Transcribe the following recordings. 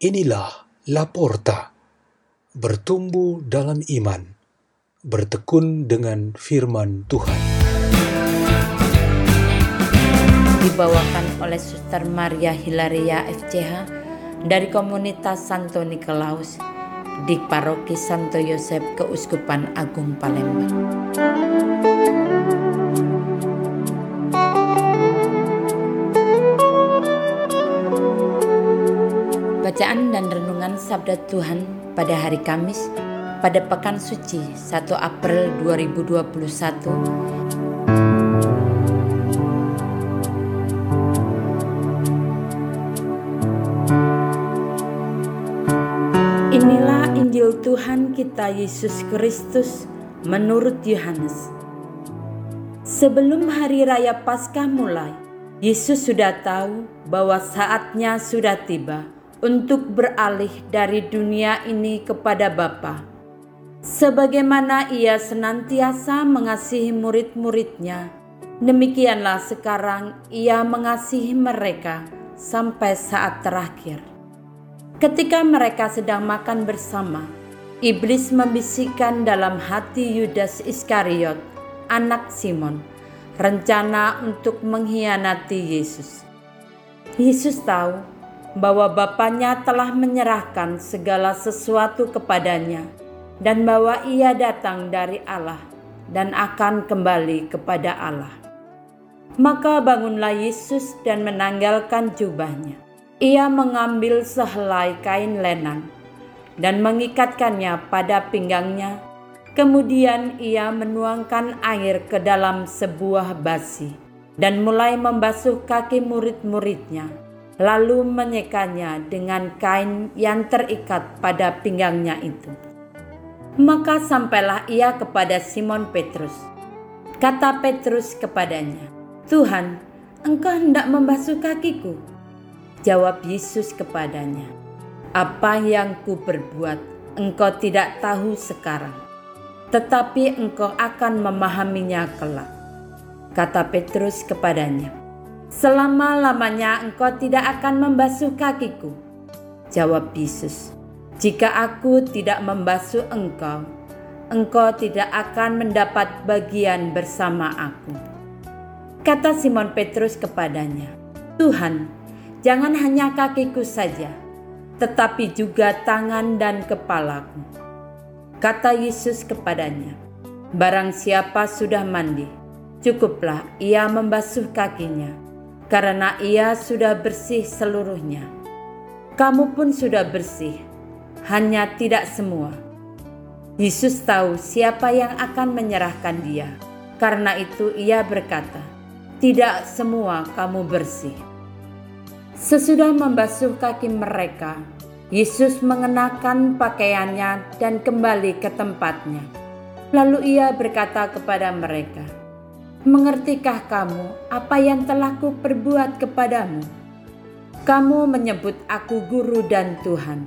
Inilah Laporta, bertumbuh dalam iman, bertekun dengan firman Tuhan. Dibawakan oleh Suster Maria Hilaria FCH dari komunitas Santo Nikolaus di Paroki Santo Yosef Keuskupan Agung Palembang. Bacaan dan renungan Sabda Tuhan pada hari Kamis pada Pekan Suci 1 April 2021 Inilah Injil Tuhan kita Yesus Kristus menurut Yohanes. Sebelum hari raya Paskah mulai, Yesus sudah tahu bahwa saatnya sudah tiba untuk beralih dari dunia ini kepada Bapa. Sebagaimana ia senantiasa mengasihi murid-muridnya, demikianlah sekarang ia mengasihi mereka sampai saat terakhir. Ketika mereka sedang makan bersama, iblis membisikkan dalam hati Yudas Iskariot, anak Simon, rencana untuk mengkhianati Yesus. Yesus tahu bahwa Bapaknya telah menyerahkan segala sesuatu kepadanya dan bahwa ia datang dari Allah dan akan kembali kepada Allah. Maka bangunlah Yesus dan menanggalkan jubahnya. Ia mengambil sehelai kain lenan dan mengikatkannya pada pinggangnya. Kemudian ia menuangkan air ke dalam sebuah basi dan mulai membasuh kaki murid-muridnya lalu menyekanya dengan kain yang terikat pada pinggangnya itu. Maka sampailah ia kepada Simon Petrus. Kata Petrus kepadanya, "Tuhan, engkau hendak membasuh kakiku?" Jawab Yesus kepadanya, "Apa yang ku perbuat engkau tidak tahu sekarang, tetapi engkau akan memahaminya kelak." Kata Petrus kepadanya, Selama-lamanya engkau tidak akan membasuh kakiku. Jawab Yesus, jika aku tidak membasuh engkau, engkau tidak akan mendapat bagian bersama aku. Kata Simon Petrus kepadanya, Tuhan, jangan hanya kakiku saja, tetapi juga tangan dan kepalaku. Kata Yesus kepadanya, Barang siapa sudah mandi, cukuplah ia membasuh kakinya karena ia sudah bersih seluruhnya. Kamu pun sudah bersih, hanya tidak semua. Yesus tahu siapa yang akan menyerahkan dia. Karena itu ia berkata, tidak semua kamu bersih. Sesudah membasuh kaki mereka, Yesus mengenakan pakaiannya dan kembali ke tempatnya. Lalu ia berkata kepada mereka, Mengertikah kamu apa yang telah kuperbuat kepadamu? Kamu menyebut aku guru dan Tuhan,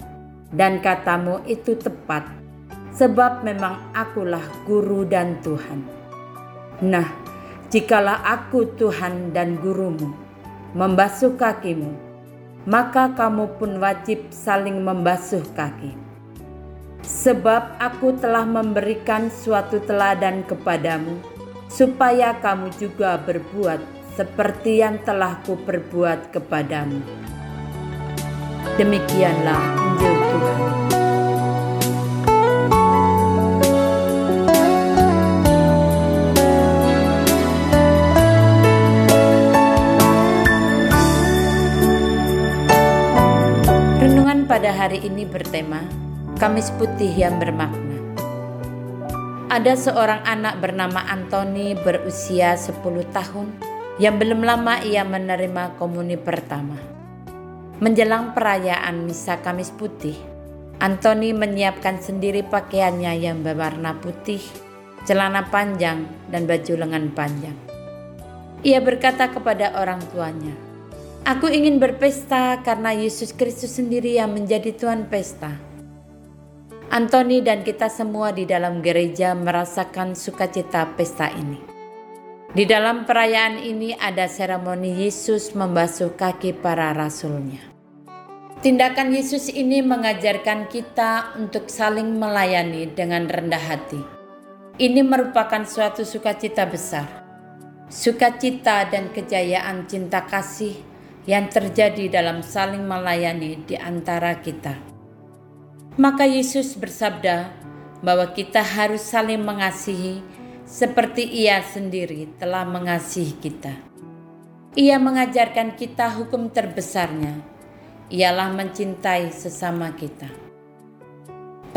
dan katamu itu tepat, sebab memang akulah guru dan Tuhan. Nah, jikalau aku Tuhan dan gurumu, membasuh kakimu, maka kamu pun wajib saling membasuh kaki. Sebab aku telah memberikan suatu teladan kepadamu, supaya kamu juga berbuat seperti yang telah kuperbuat kepadamu. Demikianlah Injil Tuhan. Renungan pada hari ini bertema Kamis Putih yang bermakna ada seorang anak bernama Anthony berusia 10 tahun yang belum lama ia menerima komuni pertama. Menjelang perayaan Misa Kamis Putih, Anthony menyiapkan sendiri pakaiannya yang berwarna putih, celana panjang, dan baju lengan panjang. Ia berkata kepada orang tuanya, Aku ingin berpesta karena Yesus Kristus sendiri yang menjadi Tuhan pesta. Anthony dan kita semua di dalam gereja merasakan sukacita pesta ini. Di dalam perayaan ini ada seremoni Yesus membasuh kaki para rasulnya. Tindakan Yesus ini mengajarkan kita untuk saling melayani dengan rendah hati. Ini merupakan suatu sukacita besar. Sukacita dan kejayaan cinta kasih yang terjadi dalam saling melayani di antara kita. Maka Yesus bersabda bahwa kita harus saling mengasihi seperti Ia sendiri telah mengasihi kita. Ia mengajarkan kita hukum terbesarnya, ialah mencintai sesama kita.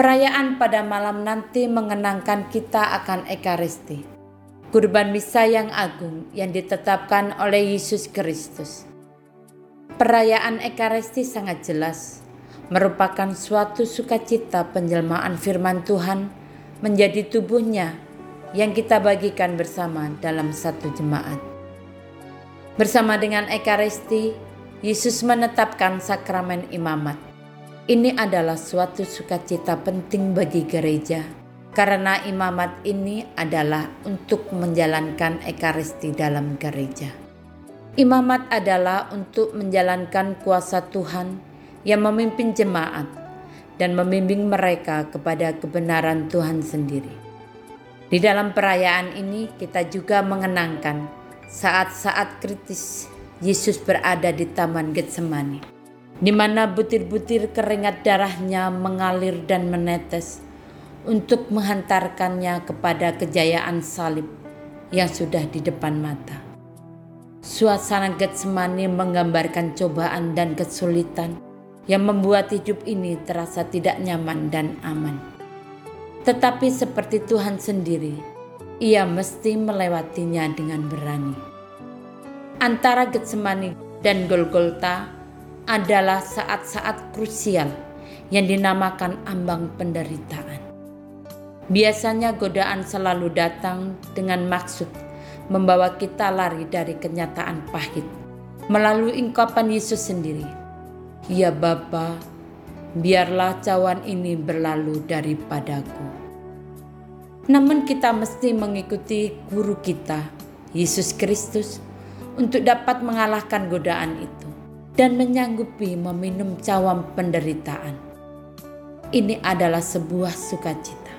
Perayaan pada malam nanti mengenangkan kita akan Ekaristi, kurban misa yang agung yang ditetapkan oleh Yesus Kristus. Perayaan Ekaristi sangat jelas merupakan suatu sukacita penjelmaan firman Tuhan menjadi tubuhnya yang kita bagikan bersama dalam satu jemaat. Bersama dengan Ekaristi, Yesus menetapkan sakramen imamat. Ini adalah suatu sukacita penting bagi gereja, karena imamat ini adalah untuk menjalankan ekaristi dalam gereja. Imamat adalah untuk menjalankan kuasa Tuhan yang memimpin jemaat dan membimbing mereka kepada kebenaran Tuhan sendiri. Di dalam perayaan ini, kita juga mengenangkan saat-saat kritis Yesus berada di Taman Getsemani, di mana butir-butir keringat darahnya mengalir dan menetes untuk menghantarkannya kepada kejayaan salib yang sudah di depan mata. Suasana Getsemani menggambarkan cobaan dan kesulitan yang membuat hidup ini terasa tidak nyaman dan aman. Tetapi seperti Tuhan sendiri, ia mesti melewatinya dengan berani antara Getsemani dan Golgota adalah saat-saat krusial yang dinamakan ambang penderitaan. Biasanya godaan selalu datang dengan maksud membawa kita lari dari kenyataan pahit melalui ungkapan Yesus sendiri. Ya Bapa, biarlah cawan ini berlalu daripadaku. Namun kita mesti mengikuti guru kita, Yesus Kristus, untuk dapat mengalahkan godaan itu dan menyanggupi meminum cawam penderitaan. Ini adalah sebuah sukacita.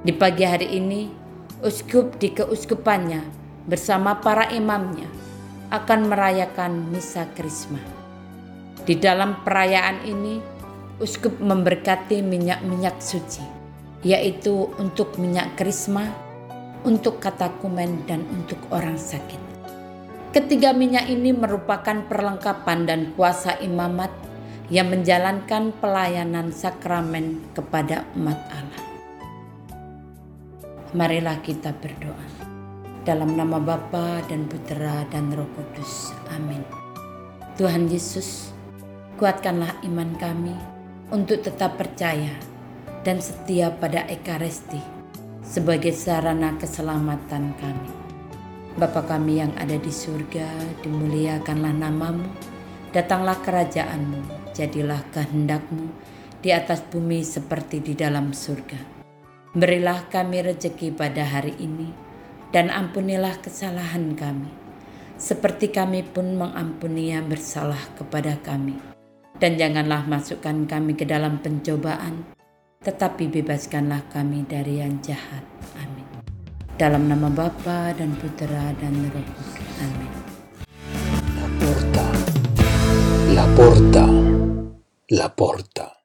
Di pagi hari ini, uskup di keuskupannya bersama para imamnya akan merayakan misa krisma. Di dalam perayaan ini, uskup memberkati minyak-minyak suci, yaitu untuk minyak krisma, untuk katakumen, dan untuk orang sakit. Ketiga minyak ini merupakan perlengkapan dan kuasa imamat yang menjalankan pelayanan sakramen kepada umat Allah. Marilah kita berdoa. Dalam nama Bapa dan Putera dan Roh Kudus. Amin. Tuhan Yesus, kuatkanlah iman kami untuk tetap percaya dan setia pada Ekaristi sebagai sarana keselamatan kami. Bapa kami yang ada di surga, dimuliakanlah namamu, datanglah kerajaanmu, jadilah kehendakmu di atas bumi seperti di dalam surga. Berilah kami rejeki pada hari ini, dan ampunilah kesalahan kami, seperti kami pun mengampuni yang bersalah kepada kami. Dan janganlah masukkan kami ke dalam pencobaan, tetapi bebaskanlah kami dari yang jahat. Amin. Dalam nama Bapa dan Putera dan Roh Kudus. Amin. La porta, la porta, la porta.